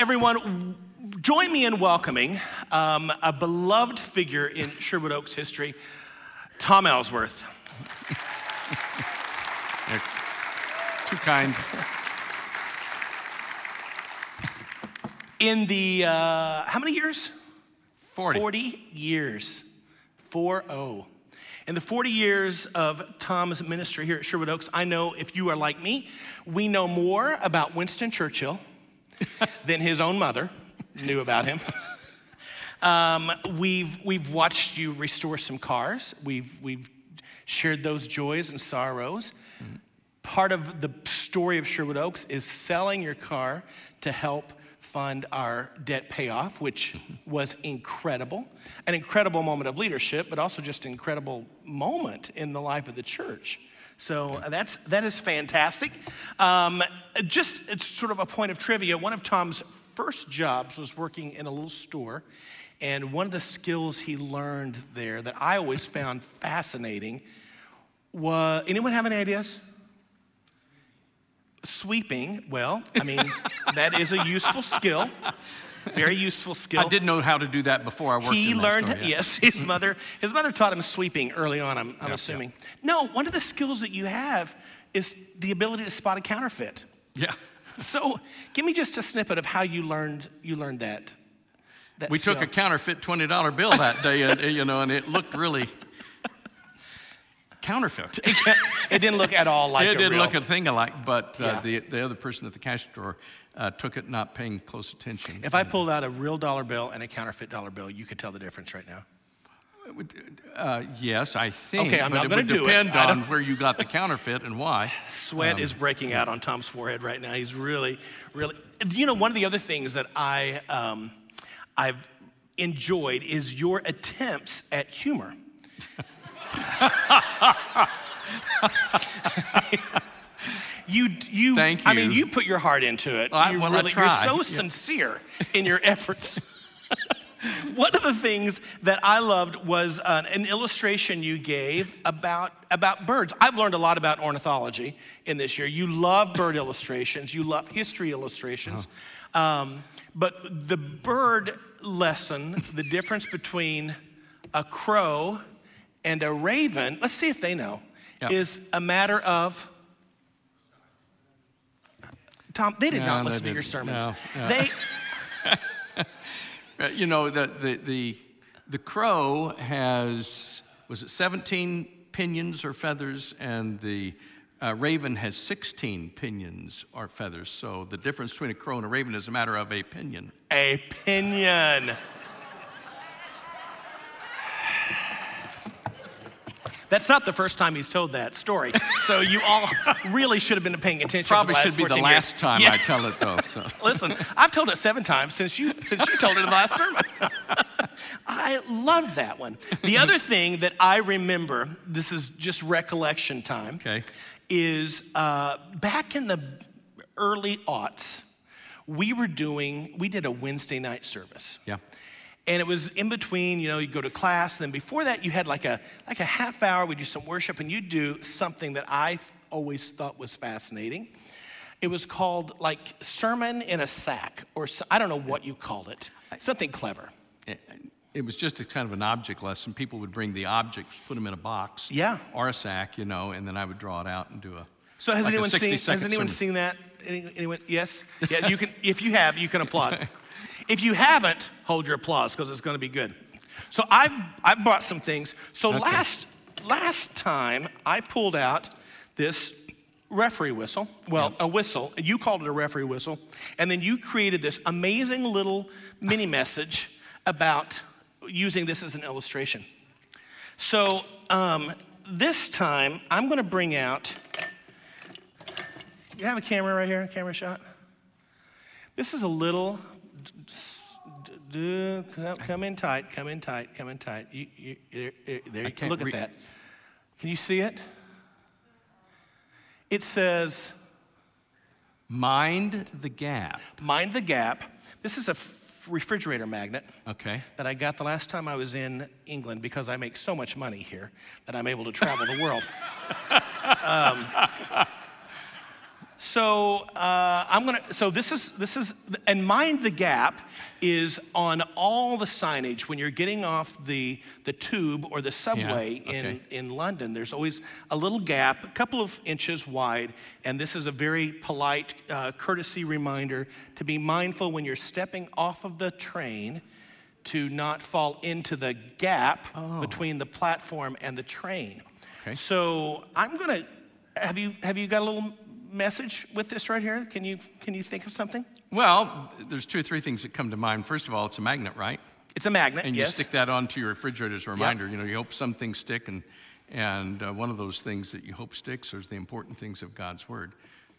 everyone, join me in welcoming um, a beloved figure in Sherwood Oaks history, Tom Ellsworth. Too kind. In the, uh, how many years? 40. 40 years. 4 0. In the 40 years of Tom's ministry here at Sherwood Oaks, I know if you are like me, we know more about Winston Churchill than his own mother knew about him. Um, we've, we've watched you restore some cars. We've, we've shared those joys and sorrows. Part of the story of Sherwood Oaks is selling your car to help fund our debt payoff, which was incredible. An incredible moment of leadership, but also just an incredible moment in the life of the church. So that's, that is fantastic. Um, just it's sort of a point of trivia. One of Tom's first jobs was working in a little store. And one of the skills he learned there that I always found fascinating was anyone have any ideas? Sweeping, well, I mean, that is a useful skill. Very useful skill. I didn't know how to do that before I worked He learned, store, yeah. yes, his mother, his mother taught him sweeping early on, I'm, I'm Yeah, assuming. No, one of the skills that you have is the ability to spot a counterfeit. Yeah. So give me just a snippet of how you learned, you learned that. that We took a counterfeit $20 bill that day, and, you know, and it looked really counterfeit. It didn't look at all like it didn't real- look a thing alike, but uh, Yeah. the, the other person at the cash drawer uh, took it not paying close attention. If I pulled out a real dollar bill and a counterfeit dollar bill, you could tell the difference right now. Uh, yes, I think. Okay, I'm but not it gonna would do it. depend on where you got the counterfeit and why. Sweat Um, is breaking out on Tom's forehead right now. He's really, really. You know, one of the other things that I, um, I've enjoyed is your attempts at humor. you, you. Thank I mean, you. you put your heart into it. I- you well, really, try. You're so sincere in your efforts. One of the things that I loved was an, an illustration you gave about, about birds. I've learned a lot about ornithology in this year. You love bird illustrations, you love history illustrations. Um, but the bird lesson, the difference between a crow and a raven, let's see if they know, Yeah. is a matter of. Tom, they did No, not listen to your sermons. No, no. They, Uh, you know, the, the, the, the crow has, was it 17 pinions or feathers? And the uh, raven has 16 pinions or feathers. So the difference between a crow and a raven is a matter of a pinion. a pinion. That's not the first time he's told that story. So you all really should have been paying attention. Probably the should be the 14 last years. time Yeah. I tell it, though. So. Listen, I've told it seven times since you since you told it in the last sermon. I love that one. The other thing that I remember, this is just recollection time, Okay. is uh, back in the early aughts, we were doing, we did a Wednesday night service. Yeah. And it was in between, you know, you'd go to class, and then before that, you had like a like a half hour. we'd do some worship, and you'd do something that I always thought was fascinating. It was called like sermon in a sack, or I don't know what you called it. Something clever. It, was just a kind of an object lesson. People would bring the objects, put them in a box, Yeah. or a sack, you know, and then I would draw it out and do a. So has like anyone seen? Has anyone sermon. seen that? Any, anyone? Yes. Yeah. You can. if you have, you can applaud. If you haven't, hold your applause because it's going to be good. So I've, I've brought some things. So last last time I pulled out this referee whistle. Well, a whistle. You called it a referee whistle, and then you created this amazing little mini message about using this as an illustration. So um, this time I'm going to bring out. You have a camera right here, a camera shot? This is a little. D- d- Come come in tight, come in tight, come in tight. You, you, there, there, you- look re- at that. Can you see it? It says, Mind the gap. mind the gap. This is a refrigerator magnet Okay. that I got the last time I was in England because I make so much money here that I'm able to travel the world. Um, So uh, I'm gonna. So this is this is and mind the gap is on all the signage when you're getting off the the tube or the subway Yeah, okay. in in London. There's always a little gap, a couple of inches wide, and this is a very polite uh, courtesy reminder to be mindful when you're stepping off of the train to not fall into the gap between the platform and the train. Okay. So I'm gonna have you have you got a little message with this right here? Can you can you think of something? Well, there's two or three things that come to mind. First of all, it's a magnet, right? It's a magnet. And you yes. stick that onto your refrigerator as a reminder. You know, you hope some things stick, and and uh, one of those things that you hope sticks is the important things of God's Word.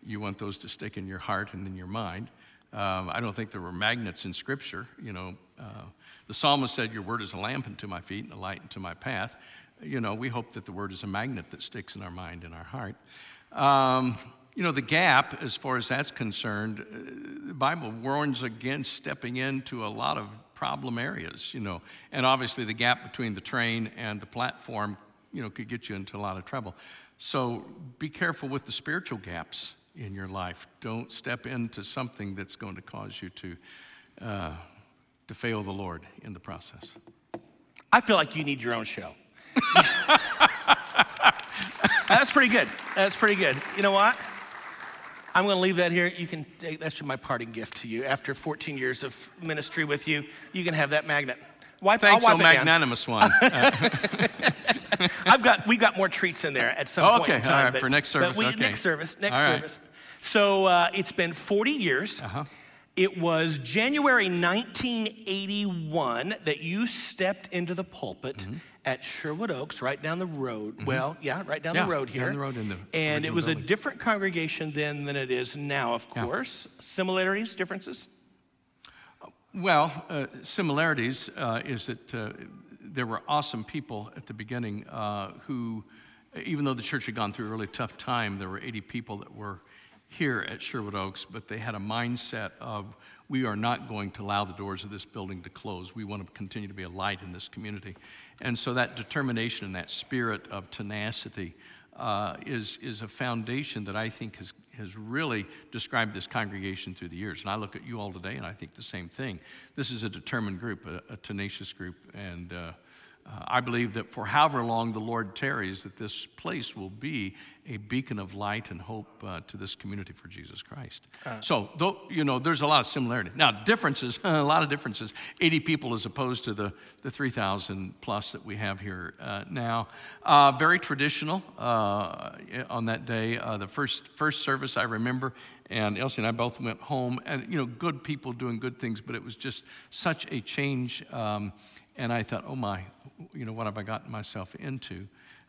You want those to stick in your heart and in your mind. Um, I don't think there were magnets in Scripture. You know, uh, the psalmist said, "Your word is a lamp unto my feet and a light unto my path." You know, we hope that the word is a magnet that sticks in our mind and our heart. Um, you know, the gap, as far as that's concerned, uh, the Bible warns against stepping into a lot of problem areas, you know. And obviously, the gap between the train and the platform, you know, could get you into a lot of trouble. So be careful with the spiritual gaps in your life. Don't step into something that's going to cause you to, uh, to fail the Lord in the process. I feel like you need your own show. That's pretty good. That's pretty good. You know what? I'm going to leave that here. You can take that's my parting gift to you. After 14 years of ministry with you, you can have that magnet. Wipe, Thanks, I'll wipe it down. magnanimous one. I've got we got more treats in there at some Oh, point in okay, time. all right, for next but service, we- okay. Next service. Next right. service. So uh, it's been 40 years. Uh-huh. It was January 1981 that you stepped into the pulpit Mm-hmm. at Sherwood Oaks, right down the road. Well, yeah, right down Yeah, the road here. down the road in the and it was a different congregation then than it is now, of Yeah. course. Similarities, differences. Well, uh, similarities uh, is that uh, there were awesome people at the beginning uh, who, even though the church had gone through a really tough time, there were 80 people that were here at Sherwood Oaks, but they had a mindset of we are not going to allow the doors of this building to close. We want to continue to be a light in this community. And so that determination and that spirit of tenacity uh, is, is a foundation that I think has, has really described this congregation through the years. And I look at you all today and I think the same thing. This is a determined group, a, a tenacious group. And uh, uh, I believe that for however long the Lord tarries, that this place will be a beacon of light and hope uh, to this community for Jesus Christ. so, though, you know, there's a lot of similarity. Now, differences, a lot of differences. 80 people as opposed to the, the 3,000 plus that we have here uh, now. Uh, very traditional uh, on that day. Uh, the first, first service I remember, and Elsie and I both went home, and, you know, good people doing good things, but it was just such a change. Um, and I thought, oh my, you know, what have I gotten myself into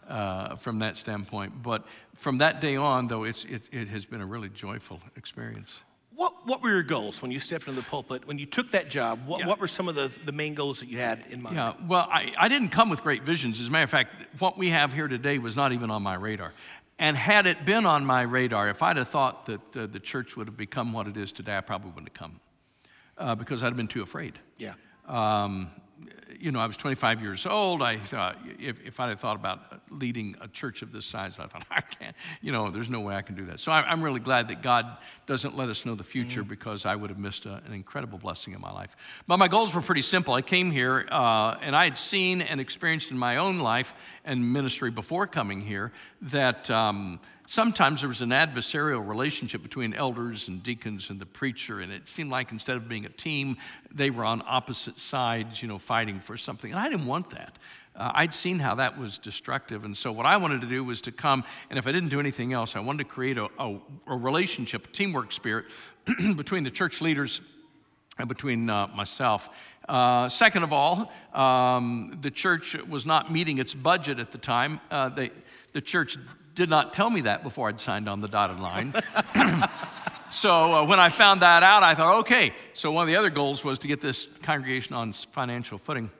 uh, from that standpoint? But from that day on, though, it's, it, it has been a really joyful experience. What, what were your goals when you stepped into the pulpit? When you took that job, what, Yeah. what were some of the, the main goals that you had in mind? Yeah, well, I, I didn't come with great visions. As a matter of fact, what we have here today was not even on my radar. And had it been on my radar, if I'd have thought that uh, the church would have become what it is today, I probably wouldn't have come uh, because I'd have been too afraid. Yeah. Um, you know, I was 25 years old. I thought if, if I'd have thought about leading a church of this size, I thought, I can't, you know, there's no way I can do that. So I, I'm really glad that God doesn't let us know the future because I would have missed a, an incredible blessing in my life. But my goals were pretty simple. I came here uh, and I had seen and experienced in my own life and ministry before coming here that. Um, sometimes there was an adversarial relationship between elders and deacons and the preacher, and it seemed like instead of being a team, they were on opposite sides, you know, fighting for something. And I didn't want that. Uh, I'd seen how that was destructive. And so, what I wanted to do was to come, and if I didn't do anything else, I wanted to create a, a, a relationship, a teamwork spirit between the church leaders and between uh, myself. Uh, second of all, um, the church was not meeting its budget at the time. Uh, they, the church did not tell me that before I'd signed on the dotted line. so uh, when I found that out, I thought, okay. So one of the other goals was to get this congregation on financial footing.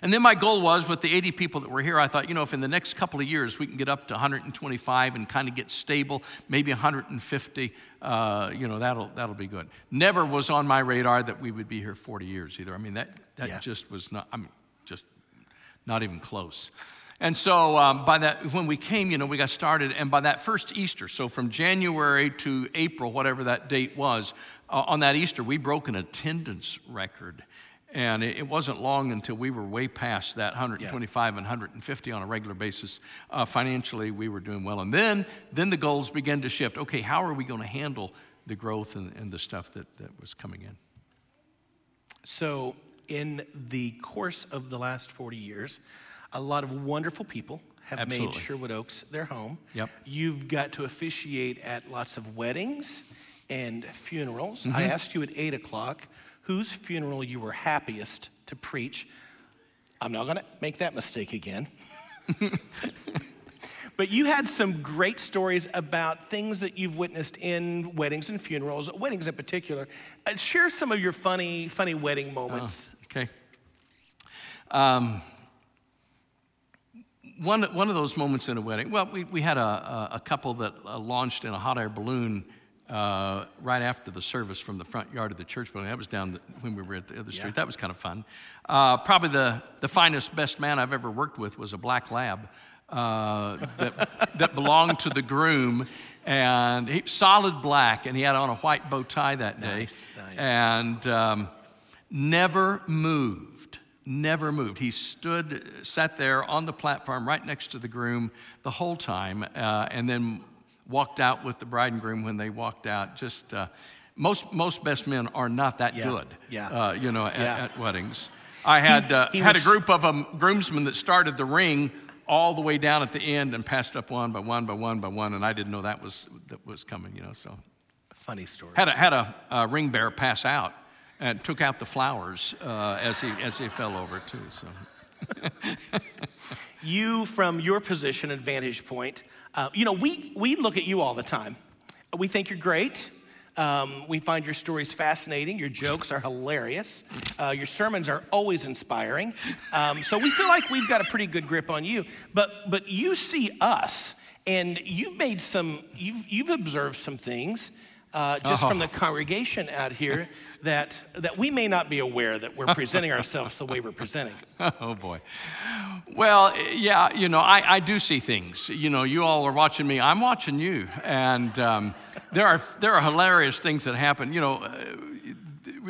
And then my goal was with the 80 people that were here, I thought, you know, if in the next couple of years we can get up to 125 and kind of get stable, maybe 150, uh, you know, that'll, that'll be good. Never was on my radar that we would be here 40 years either. I mean, that, that Yeah. just was not, I'm just not even close. And so um, by that, when we came, you know, we got started, and by that first Easter, so from January to April, whatever that date was, uh, on that Easter, we broke an attendance record. And it, it wasn't long until we were way past that 125 yeah. and 150 on a regular basis. Uh, financially, we were doing well. And then, then the goals began to shift. Okay, how are we going to handle the growth and, and the stuff that, that was coming in? So, in the course of the last 40 years, a lot of wonderful people have Absolutely. made Sherwood Oaks their home. Yep. You've got to officiate at lots of weddings and funerals. Mm-hmm. I asked you at 8 o'clock whose funeral you were happiest to preach. I'm not going to make that mistake again. but you had some great stories about things that you've witnessed in weddings and funerals, weddings in particular. Uh, share some of your funny, funny wedding moments. Oh, okay. Um, one, one of those moments in a wedding, well, we, we had a, a couple that uh, launched in a hot air balloon uh, right after the service from the front yard of the church building. That was down the, when we were at the other street. Yeah. That was kind of fun. Uh, probably the, the finest, best man I've ever worked with was a black lab. Uh, that, that belonged to the groom, and he, solid black, and he had on a white bow tie that day, nice, nice. and um, never moved, never moved. He stood, sat there on the platform right next to the groom the whole time, uh, and then walked out with the bride and groom when they walked out. Just uh, most most best men are not that yeah, good. Yeah. Uh, you know, at, yeah. at, weddings. I had uh, he had was... a group of um, groomsmen that started the ring all the way down at the end and passed up one by one by one by one, and I didn't know that was that was coming. You know, so funny story. Had a had a, a ring bearer pass out and took out the flowers uh, as he as he fell over too. So. you, from your position and vantage point, uh, you know, we, we look at you all the time. We think you're great. Um, we find your stories fascinating. Your jokes are hilarious. Uh, your sermons are always inspiring. Um, so we feel like we've got a pretty good grip on you. But, but you see us, and you've made some, you've, you've observed some things uh, just oh. from the congregation out here that, that we may not be aware that we're presenting ourselves the way we're presenting. Oh, boy. Well, yeah, you know, I, I do see things. You know, you all are watching me, I'm watching you. And um, there, are, there are hilarious things that happen. You know, uh,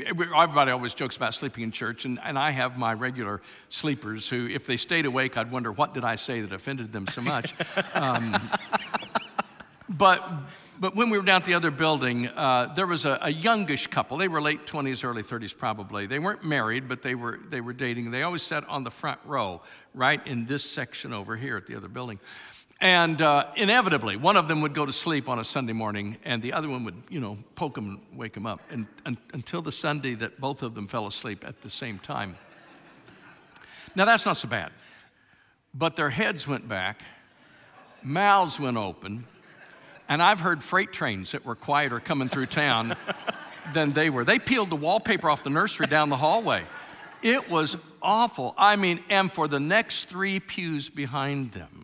everybody always jokes about sleeping in church, and, and I have my regular sleepers who, if they stayed awake, I'd wonder, what did I say that offended them so much? Um, but, but when we were down at the other building, uh, there was a, a, youngish couple. They were late 20s, early 30s, probably. They weren't married, but they were, they were dating. They always sat on the front row, right in this section over here at the other building. And uh, inevitably, one of them would go to sleep on a Sunday morning, and the other one would, you know, poke him and wake him up. And, and until the Sunday that both of them fell asleep at the same time. Now, that's not so bad. But their heads went back, mouths went open, and I've heard freight trains that were quieter coming through town than they were. They peeled the wallpaper off the nursery down the hallway. It was awful. I mean, and for the next three pews behind them,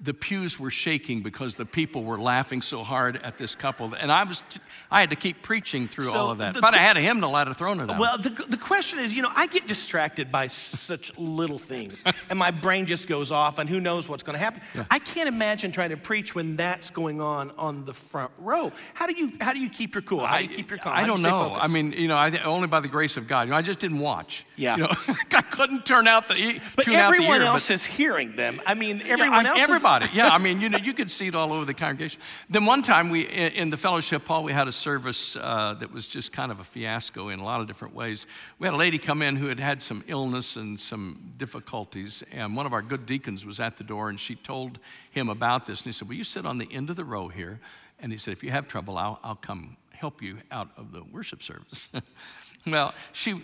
the pews were shaking because the people were laughing so hard at this couple. And I was, t- I had to keep preaching through so all of that. The, but I had a hymnal, I'd have thrown it out. Well, the, the question is, you know, I get distracted by such little things, and my brain just goes off, and who knows what's going to happen. Yeah. I can't imagine trying to preach when that's going on on the front row. How do you, how do you keep your cool? How do you keep your calm? I don't know. Focused? I mean, you know, I, only by the grace of God. You know, I just didn't watch. Yeah. You know, I couldn't turn out the. But everyone ear, else but, is hearing them. I mean, everyone yeah, else. Everybody. Is, yeah. I mean, you know, you could see it all over the congregation. Then one time we, in the fellowship hall, we had a service uh, that was just kind of a fiasco in a lot of different ways. We had a lady come in who had had some illness and some difficulties, and one of our good deacons was at the door, and she told him about this, and he said, "Will you sit on the end of the row here?" And he said, "If you have trouble, I'll, I'll come help you out of the worship service." well, she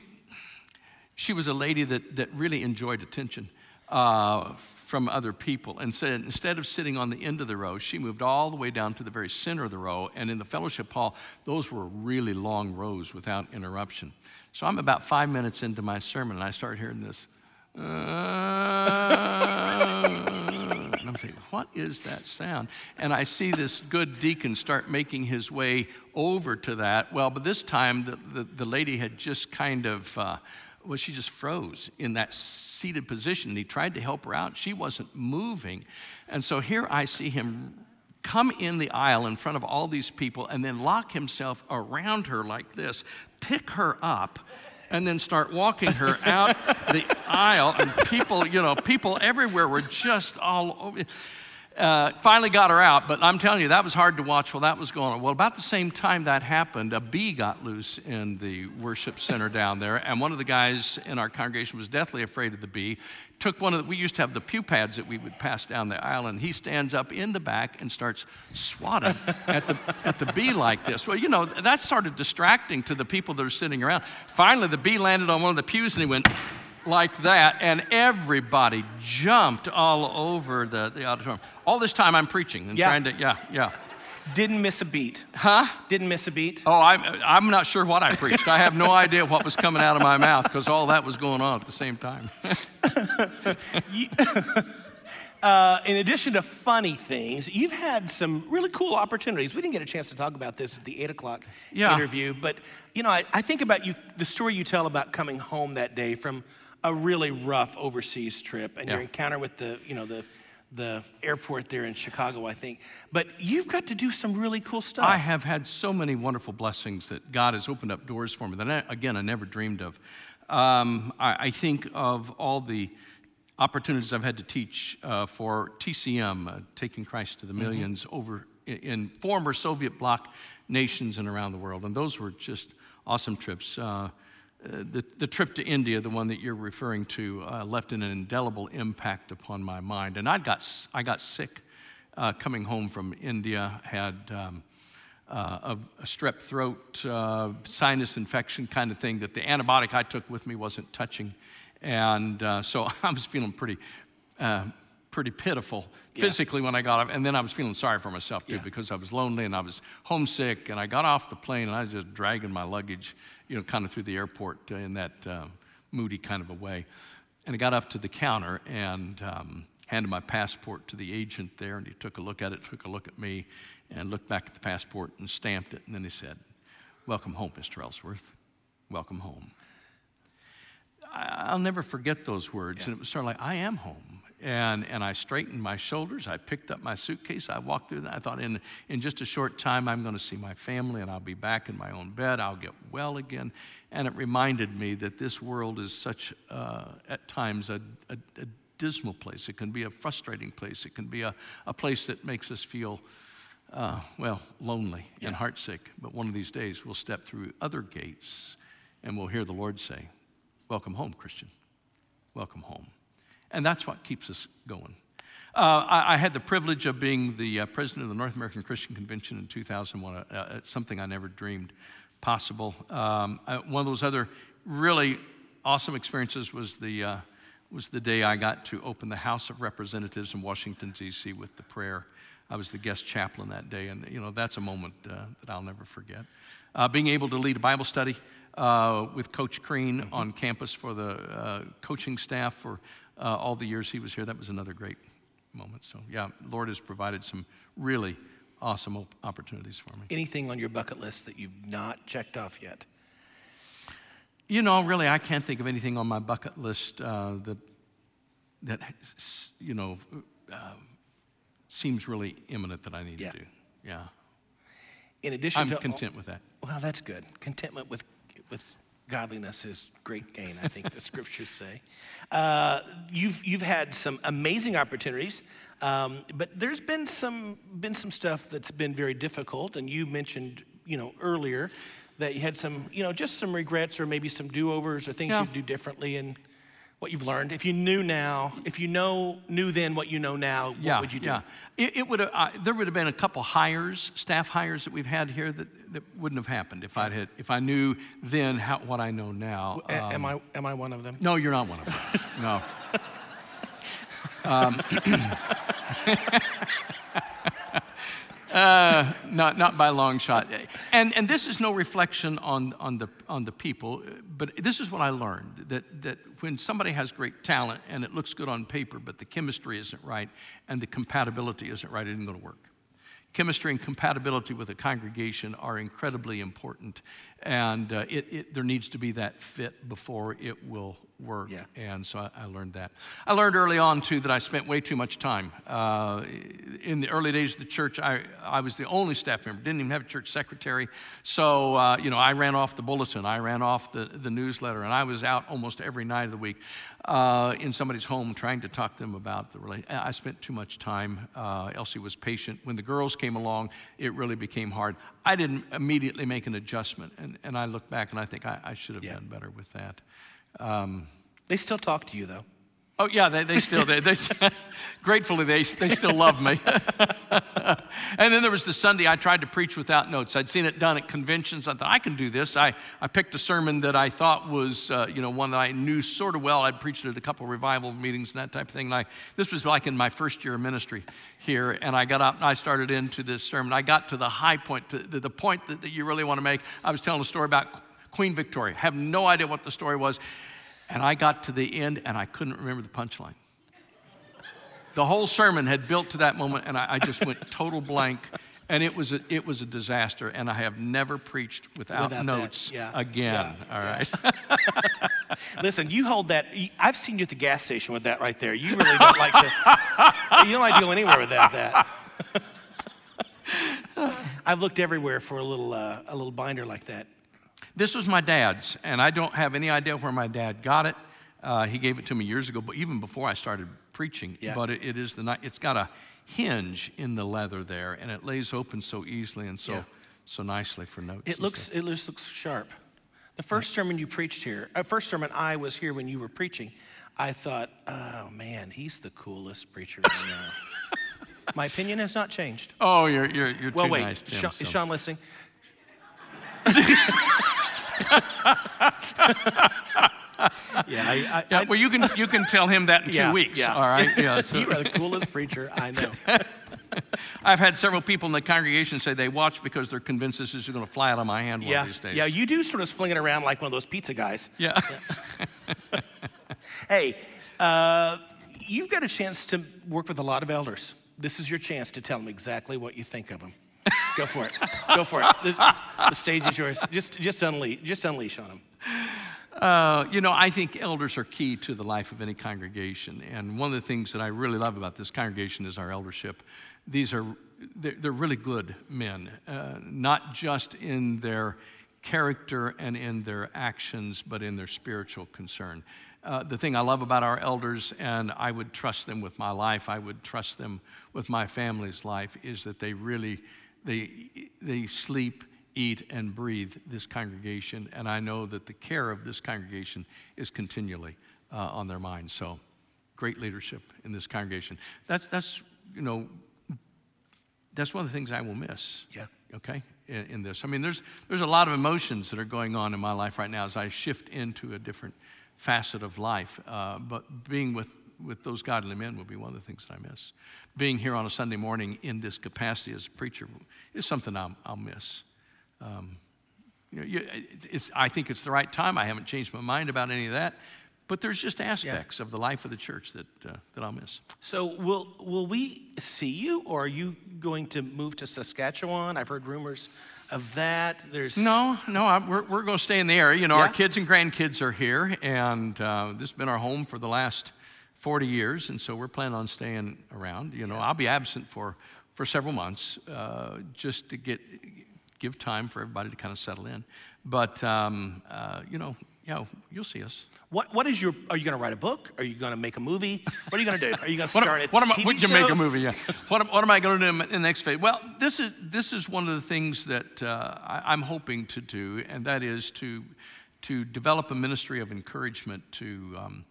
she was a lady that that really enjoyed attention. Uh, from other people. And said instead of sitting on the end of the row, she moved all the way down to the very center of the row. And in the fellowship hall, those were really long rows without interruption. So I'm about five minutes into my sermon, and I start hearing this. Uh, and I'm thinking, what is that sound? And I see this good deacon start making his way over to that. Well, but this time the, the, the lady had just kind of uh, well, she just froze in that seated position. And he tried to help her out. She wasn't moving. And so here I see him come in the aisle in front of all these people and then lock himself around her like this, pick her up, and then start walking her out the aisle. And people, you know, people everywhere were just all over. Uh, finally got her out, but I'm telling you, that was hard to watch while that was going on. Well, about the same time that happened, a bee got loose in the worship center down there, and one of the guys in our congregation was deathly afraid of the bee. Took one of the, we used to have the pew pads that we would pass down the aisle, and he stands up in the back and starts swatting at the, at the bee like this. Well, you know, that started distracting to the people that are sitting around. Finally, the bee landed on one of the pews, and he went, like that, and everybody jumped all over the, the auditorium. All this time I'm preaching and Yeah. trying to, yeah, yeah. Didn't miss a beat. Huh? Didn't miss a beat. Oh, I'm, I'm not sure what I preached. I have no idea what was coming out of my mouth because all that was going on at the same time. Uh, in addition to funny things, you've had some really cool opportunities. We didn't get a chance to talk about this at the eight o'clock Yeah. interview, but you know, I, I think about you, the story you tell about coming home that day from a really rough overseas trip, and your encounter with the, you know, the the airport there in Chicago, I think. But you've got to do some really cool stuff. I have had so many wonderful blessings that God has opened up doors for me that, I, again, I never dreamed of. Um, I, I think of all the opportunities I've had to teach uh, for TCM, uh, Taking Christ to the 1000000s over in, in former Soviet bloc nations and around the world. And those were just awesome trips. Uh, uh, the, the trip to India, the one that you're referring to, uh, left an indelible impact upon my mind. And I got, I got sick uh, coming home from India, had um, uh, a, a strep throat, uh, sinus infection kind of thing that the antibiotic I took with me wasn't touching. And uh, so I was feeling pretty, uh, pretty pitiful physically when I got off. And then I was feeling sorry for myself too Yeah. because I was lonely and I was homesick. And I got off the plane and I was just dragging my luggage, you know, kind of through the airport uh, in that uh, moody kind of a way. And I got up to the counter and um, handed my passport to the agent there. And he took a look at it, took a look at me, and looked back at the passport and stamped it. And then he said, Welcome home, Mr. Ellsworth. Welcome home. I'll never forget those words. And it was sort of like, I am home. And, and I straightened my shoulders. I picked up my suitcase. I walked through and I thought, in, in just a short time, I'm going to see my family and I'll be back in my own bed. I'll get well again. And it reminded me that this world is such, uh, at times, a, a, a dismal place. It can be a frustrating place. It can be a, a place that makes us feel, uh, well, lonely and heartsick. But one of these days, we'll step through other gates and we'll hear the Lord say, Welcome home, Christian. Welcome home. And that's what keeps us going. Uh, I, I had the privilege of being the uh, president of the North American Christian Convention in 2001. Uh, uh, something I never dreamed possible. Um, uh, one of those other really awesome experiences was the, uh, was the day I got to open the House of Representatives in Washington, D.C. with the prayer. I was the guest chaplain that day, and you know that's a moment that I'll never forget. Being able to lead a Bible study uh, with Coach Crean on campus for the uh, coaching staff for uh, all the years he was here, that was another great moment. So yeah, Lord has provided some really awesome op- opportunities for me. Anything on your bucket list that you've not checked off yet? You know, really, I can't think of anything on my bucket list uh, that that you know uh, seems really imminent that I need Yeah. to do. Yeah, In addition I'm to content with that. Well, that's good. Contentment with, with godliness is great gain, I think the scriptures say. Uh, you've, you've had some amazing opportunities, um, but there's been some, been some stuff that's been very difficult, and you mentioned, you know, earlier that you had some, you know, just some regrets or maybe some do-overs or things Yeah. you'd do differently and what you've learned. If you knew now, if you know, knew then what you know now, what yeah, would you do? Yeah, it, it would. Uh, there would have been a couple hires, staff hires that we've had here that, that wouldn't have happened if I had if I knew then how, what I know now. Um, am, I, am I one of them? no, you're not one of them. no. Um, uh, not, not by long shot. And, and this is no reflection on, on, the, on the people, but this is what I learned that, that when somebody has great talent and it looks good on paper, but the chemistry isn't right and the compatibility isn't right, it isn't going to work. chemistry and compatibility with a congregation are incredibly important. And uh, it, it, there needs to be that fit before it will work. Yeah. And so I, I, learned that. I learned early on, too, that I spent way too much time. Uh, in the early days of the church, I, I was the only staff member, didn't even have a church secretary. So, uh, you know, I ran off the bulletin, I ran off the, the newsletter, and I was out almost every night of the week uh, in somebody's home trying to talk to them about the relationship. I spent too much time. Uh, Elsie was patient. When the girls came along, it really became hard. I didn't immediately make an adjustment, and, and I look back and I think I, I should have yeah. done better with that. Um, they still talk to you, though. Oh yeah, they, they still they, they gratefully they they still love me. and then there was the Sunday I tried to preach without notes. I'd seen it done at conventions. I thought I can do this. I, I picked a sermon that I thought was uh, you know one that I knew sort of well. I'd preached at a couple revival meetings and that type of thing. And I this was like in my first year of ministry here, and I got up and I started into this sermon. I got to the high point, to the, the point that, that you really want to make. I was telling a story about Queen Victoria. I Have no idea what the story was. And I got to the end and I couldn't remember the punchline. The whole sermon had built to that moment, and I, I just went total blank. And it was, a, it was a disaster, and I have never preached without, without notes yeah. again. Yeah. All right. Listen, you hold that. I've seen you at the gas station with that right there. You really don't like to. you don't like to go anywhere without that. that. I've looked everywhere for a little, uh, a little binder like that. This was my dad's, and I don't have any idea where my dad got it. Uh, he gave it to me years ago, but even before I started preaching. Yeah. But it, it is the it's got a hinge in the leather there, and it lays open so easily and so yeah. so nicely for notes. It looks stuff. it looks sharp. The first sermon you preached here, uh, first sermon I was here when you were preaching, I thought, oh man, he's the coolest preacher I know. My opinion has not changed. Oh, you're you're you're well, too wait, nice. Tim, Sean, so. is Sean listening? yeah, I, I, yeah, well, you can you can tell him that in yeah, two weeks. Yeah. All right. Yeah. So. you are the coolest preacher I know. I've had several people in the congregation say they watch because they're convinced this is going to fly out of my hand yeah. one of these days. Yeah, you do sort of fling it around like one of those pizza guys. Yeah. yeah. hey, uh, you've got a chance to work with a lot of elders. This is your chance to tell them exactly what you think of them. Go for it. Go for it. The, the, stage is yours. Just, just, unleash, just unleash on them. Uh, you know, I think elders are key to the life of any congregation. And one of the things that I really love about this congregation is our eldership. These are, they're, they're really good men, uh, not just in their character and in their actions, but in their spiritual concern. Uh, the thing I love about our elders, and I would trust them with my life, I would trust them with my family's life, is that they really they, they sleep, eat, and breathe this congregation, and I know that the care of this congregation is continually uh, on their minds. So, great leadership in this congregation. That's, that's, you know, that's one of the things I will miss. Yeah. Okay, in, in this. I mean, there's, there's a lot of emotions that are going on in my life right now as I shift into a different facet of life. Uh, but being with with those godly men will be one of the things that I miss. Being here on a Sunday morning in this capacity as a preacher is something I'll, I'll miss. Um, you know, you, I think it's the right time. I haven't changed my mind about any of that. But there's just aspects yeah. of the life of the church that, uh, that I'll miss. So, will, will we see you, or are you going to move to Saskatchewan? I've heard rumors of that. There's no, no. I, we're we're going to stay in the area. You know, yeah. our kids and grandkids are here, and uh, this has been our home for the last 40 years, and so we're planning on staying around. You know. I'll be absent for, for several months uh, just to get give time for everybody to kind of settle in. But um, uh, you know, you know, you'll see us. What what is your? Are you going to write a book? Are you going to make a movie? What are you going to do? Are you going to start what, a what am, TV what, show? You make a movie, yeah. what, am, what am I going to do in the next phase? Well, this is this is one of the things that uh, I, am hoping to do, and that is to to develop a ministry of encouragement to. Um,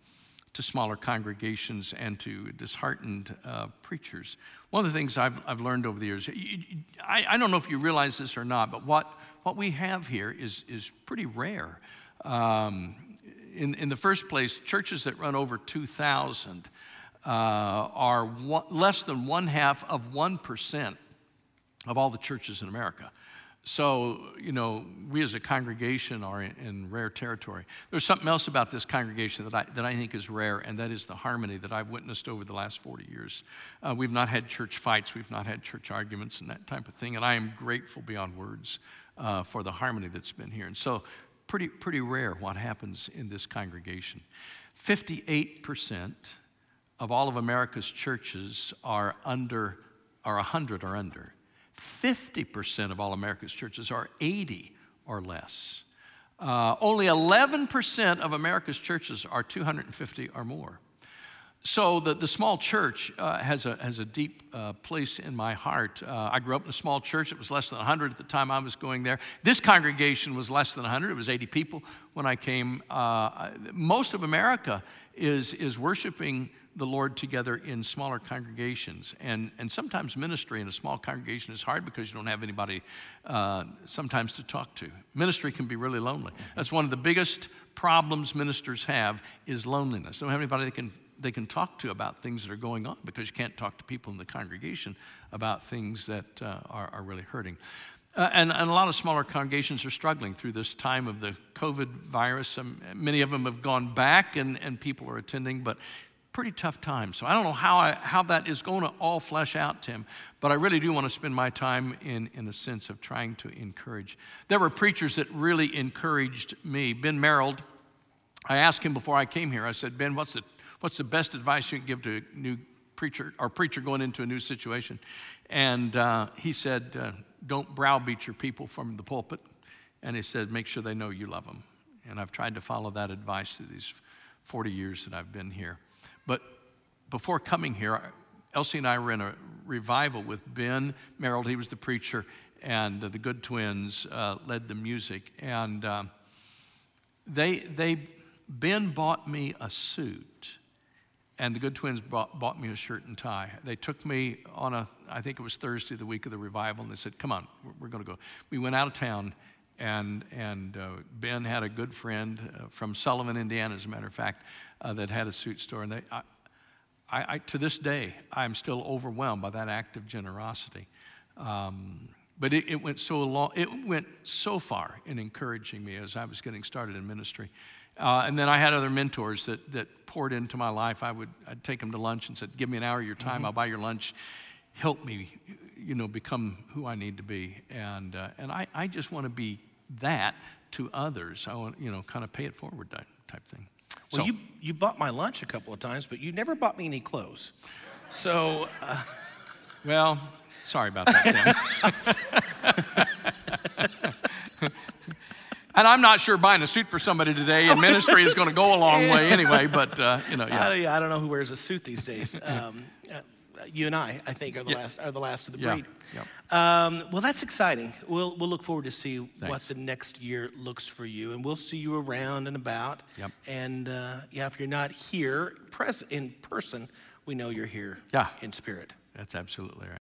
to smaller congregations and to disheartened uh, preachers. One of the things I've, I've learned over the years, I, I, don't know if you realize this or not, but what, what we have here is, is pretty rare. Um, in, in the first place, churches that run over 2,000 uh, are one, less than one half of 1% of all the churches in America. So, you know, we as a congregation are in, in, rare territory. There's something else about this congregation that I, that I think is rare, and that is the harmony that I've witnessed over the last 40 years. Uh, we've not had church fights, we've not had church arguments, and that type of thing, and I am grateful beyond words uh, for the harmony that's been here. And so, pretty, pretty rare what happens in this congregation. 58% of all of America's churches are under, are 100 or under. 50% of all America's churches are 80 or less. Uh, only 11% of America's churches are 250 or more. So the, the small church uh, has, a, has a deep uh, place in my heart. Uh, I grew up in a small church. It was less than 100 at the time I was going there. This congregation was less than 100. It was 80 people when I came. Uh, most of America is, is worshiping the Lord together in smaller congregations. And, and sometimes ministry in a small congregation is hard because you don't have anybody uh, sometimes to talk to. Ministry can be really lonely. That's one of the biggest problems ministers have is loneliness. They don't have anybody they can, they can talk to about things that are going on because you can't talk to people in the congregation about things that uh, are, are really hurting. Uh, and, and, a lot of smaller congregations are struggling through this time of the COVID virus. Um, many of them have gone back and, and people are attending, but pretty tough time. So I don't know how, I, how that is going to all flesh out, Tim, but I really do want to spend my time in, in a sense of trying to encourage. There were preachers that really encouraged me. Ben Merrill, I asked him before I came here, I said, Ben, what's the, what's the best advice you can give to a new preacher or preacher going into a new situation? And uh, he said, uh, don't browbeat your people from the pulpit. And he said, make sure they know you love them. And I've tried to follow that advice through these 40 years that I've been here. But before coming here, Elsie and I were in a revival with Ben Merrill. He was the preacher, and uh, the Good Twins uh, led the music. And uh, they, they, Ben bought me a suit, and the Good Twins bought, bought me a shirt and tie. They took me on a, I think it was Thursday, the week of the revival, and they said, Come on, we're, we're going to go. We went out of town and, and uh, Ben had a good friend uh, from Sullivan, Indiana, as a matter of fact, uh, that had a suit store. And they, I, I, to this day, I'm still overwhelmed by that act of generosity. Um, but it, it, went so long, it went so far in encouraging me as I was getting started in ministry. Uh, and then I had other mentors that, that poured into my life. I would I'd take him to lunch and said, "Give me an hour of your time. Mm-hmm. I'll buy your lunch. Help me, you know, become who I need to be." And uh, and I, I just want to be that to others. I want, you know, kind of pay it forward type thing. Well, so, you, you bought my lunch a couple of times, but you never bought me any clothes. So. Uh... Well, sorry about that, and I'm not sure buying a suit for somebody today in ministry is going to go a long way anyway, but, uh, you know, yeah. I, I, don't know who wears a suit these days. Um, uh, you and I, I think, are the, yeah. last, are the last of the breed. Yeah. Yeah. Um, well, that's exciting. We'll, we'll look forward to see Thanks. what the next year looks for you, and we'll see you around and about. Yep. And uh, yeah, if you're not here pres- in person, we know you're here yeah. in spirit. That's absolutely right.